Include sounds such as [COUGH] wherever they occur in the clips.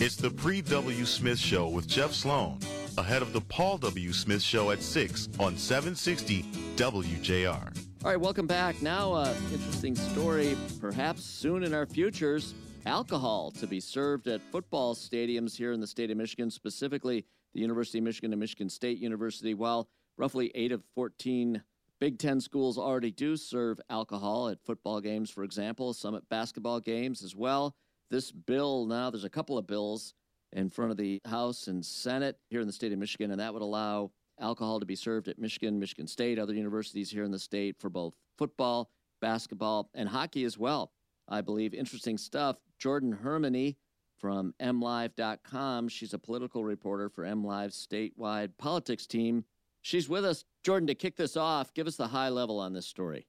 It's the Pre W. Smith Show with Jeff Sloan, ahead of the Paul W. Smith Show at 6 on 760 WJR. All right, welcome back. Now, uh, interesting story, perhaps soon in our futures. Alcohol to be served at football stadiums here in the state of Michigan, specifically the University of Michigan and Michigan State University. While roughly 8 of 14 Big Ten schools already do serve alcohol at football games, for example, some at basketball games as well. This bill now, there's a couple of bills in front of the House and Senate here in the state of Michigan, and that would allow alcohol to be served at Michigan, Michigan State, other universities here in the state for both football, basketball, and hockey as well. I believe interesting stuff. Jordyn Hermani from MLive.com. She's a political reporter for MLive's statewide politics team. She's with us. Jordyn, to kick this off, give us the high level on this story.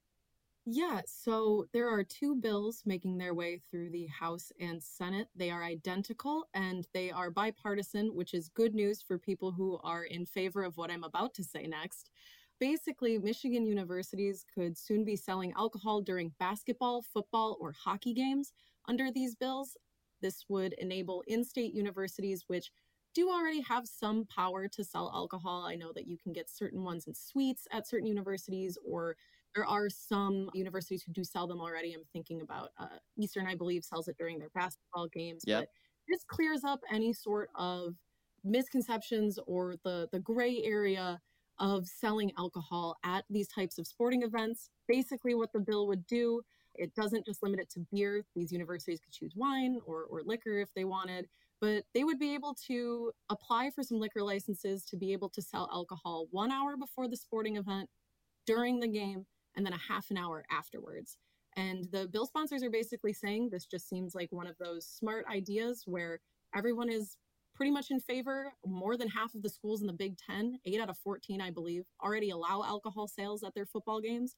Yeah, so there are two bills making their way through the House and Senate. They are identical and they are bipartisan, which is good news for people who are in favor of what I'm about to say next. Basically, Michigan universities could soon be selling alcohol during basketball, football, or hockey games under these bills. This would enable in state universities, which do already have some power to sell alcohol. I know that you can get certain ones in suites at certain universities, or there are some universities who do sell them already. I'm thinking about uh, Eastern, I believe, sells it during their basketball games. Yep. But this clears up any sort of misconceptions or the the gray area of selling alcohol at these types of sporting events. Basically, what the bill would do, it doesn't just limit it to beer. These universities could choose wine or, or liquor if they wanted, but they would be able to apply for some liquor licenses to be able to sell alcohol one hour before the sporting event, during the game, and then a half an hour afterwards. And the bill sponsors are basically saying this just seems like one of those smart ideas where everyone is pretty much in favor. More than half of the schools in the Big Ten, eight out of 14, I believe, already allow alcohol sales at their football games.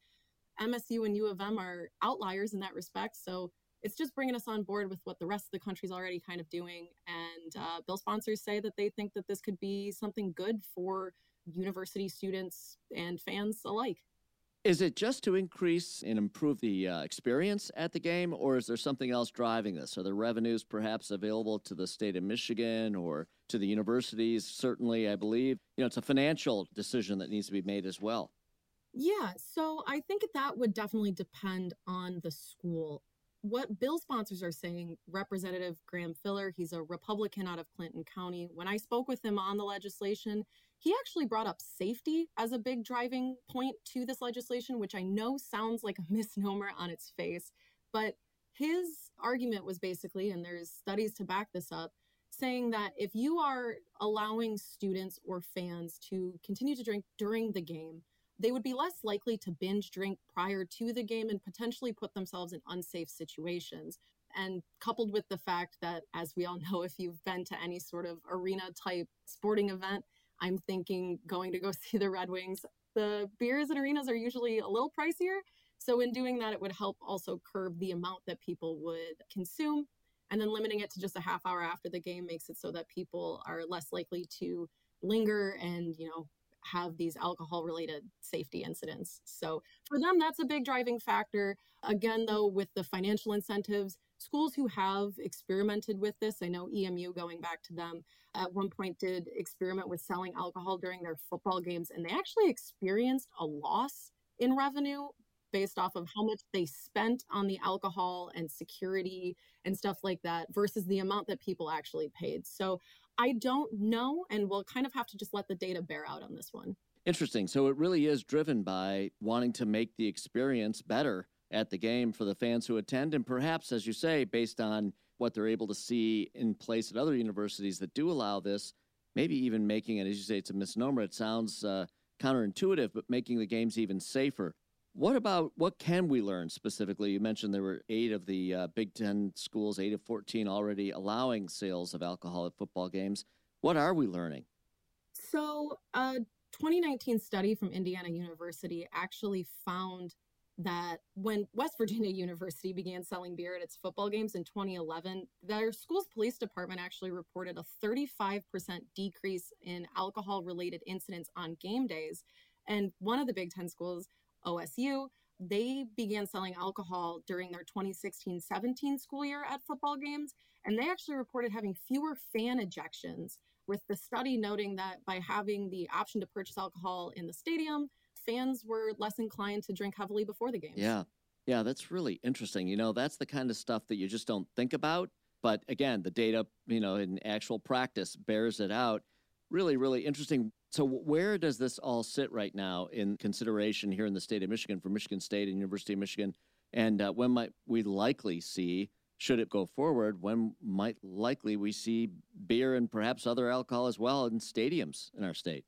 MSU and U of M are outliers in that respect. So it's just bringing us on board with what the rest of the country's already kind of doing. And uh, bill sponsors say that they think that this could be something good for university students and fans alike. Is it just to increase and improve the uh, experience at the game, or is there something else driving this? Are the revenues perhaps available to the state of Michigan or to the universities? Certainly, I believe. You know, it's a financial decision that needs to be made as well. Yeah, so I think that would definitely depend on the school what bill sponsors are saying, Representative Graham Filler, he's a Republican out of Clinton County. When I spoke with him on the legislation, he actually brought up safety as a big driving point to this legislation, which I know sounds like a [LAUGHS] misnomer on its face. But his argument was basically, and there's studies to back this up, saying that if you are allowing students or fans to continue to drink during the game, they would be less likely to binge drink prior to the game and potentially put themselves in unsafe situations. And coupled with the fact that, as we all [LAUGHS] know, if you've been to any sort of arena type sporting event, I'm thinking going to go [LAUGHS] see the Red Wings. The beers and arenas are usually a little pricier. So, in doing that, it would help also curb the amount that people would consume. And then limiting it to just a half hour after the game makes it so that people are less likely to linger and, you know, have these alcohol related safety incidents. So for them, that's a big driving factor. Again, though, with the financial incentives, schools who have experimented with this, I know EMU going back to them at one point did experiment with selling alcohol during their football games, and they actually experienced a loss in revenue based off of how much they spent on the alcohol and security and stuff like that versus the amount that people actually paid. So I don't know, and we'll kind of have to just let the data bear out on this one. Interesting. So it really is driven by wanting to make the experience better at the game for the fans who attend, and perhaps, as you say, based on what they're able to see in place at other universities that do allow this, maybe even making it, as you say, it's a misnomer. It sounds uh, counterintuitive, but making the games even safer. What about what can we learn specifically? You mentioned there were eight of the uh, Big Ten schools, eight of 14 already allowing sales of alcohol at football games. What are we learning? So, a 2019 study from Indiana University actually found that when West Virginia [LAUGHS] University began selling beer at its football games in 2011, their school's police department actually reported a 35% decrease in alcohol related incidents on game days. And one of the Big Ten schools OSU they began selling alcohol during their 2016 17 school year at football games, and they actually reported having fewer fan ejections, with the study noting that by having the option to purchase alcohol in the stadium, fans were less inclined to drink heavily before the games. Yeah. Yeah, that's really interesting. You know, that's the kind of stuff that you just don't think about. But again, the data, you know, in actual practice bears it out. Really, really interesting. So, where does this all sit right now in consideration here in the state of Michigan for Michigan State and University of Michigan? And uh, when might we likely see, should it go forward, when might likely we see beer and perhaps other alcohol as well in stadiums in our state?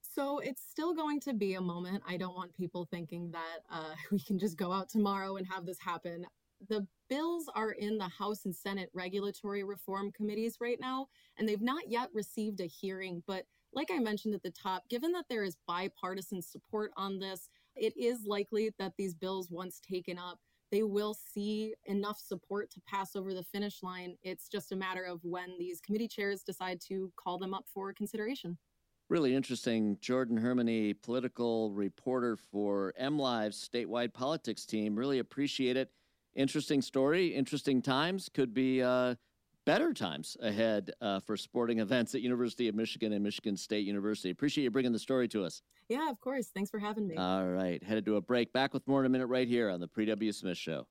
So it's still going to be a moment. I don't want people thinking that uh, [LAUGHS] we can just go out tomorrow and have this happen. The bills are in the House and Senate regulatory reform committees right now, and they've not yet received a hearing, but like I mentioned at the top, given that there is bipartisan support on this, it is likely that these bills, once taken up, they will see enough support to pass over the finish line. It's just a matter of when these committee chairs decide to call them up for consideration. Really interesting. Jordyn Hermani, political reporter for MLive's statewide politics team. Really appreciate it. Interesting story, interesting times. Could be uh, better times ahead uh, for sporting events at University of Michigan and Michigan State University. Appreciate you bringing the story to us. Yeah, of course. Thanks for having me. All right. Headed to a break. Back with more in a minute right here on the Pre W. Smith Show.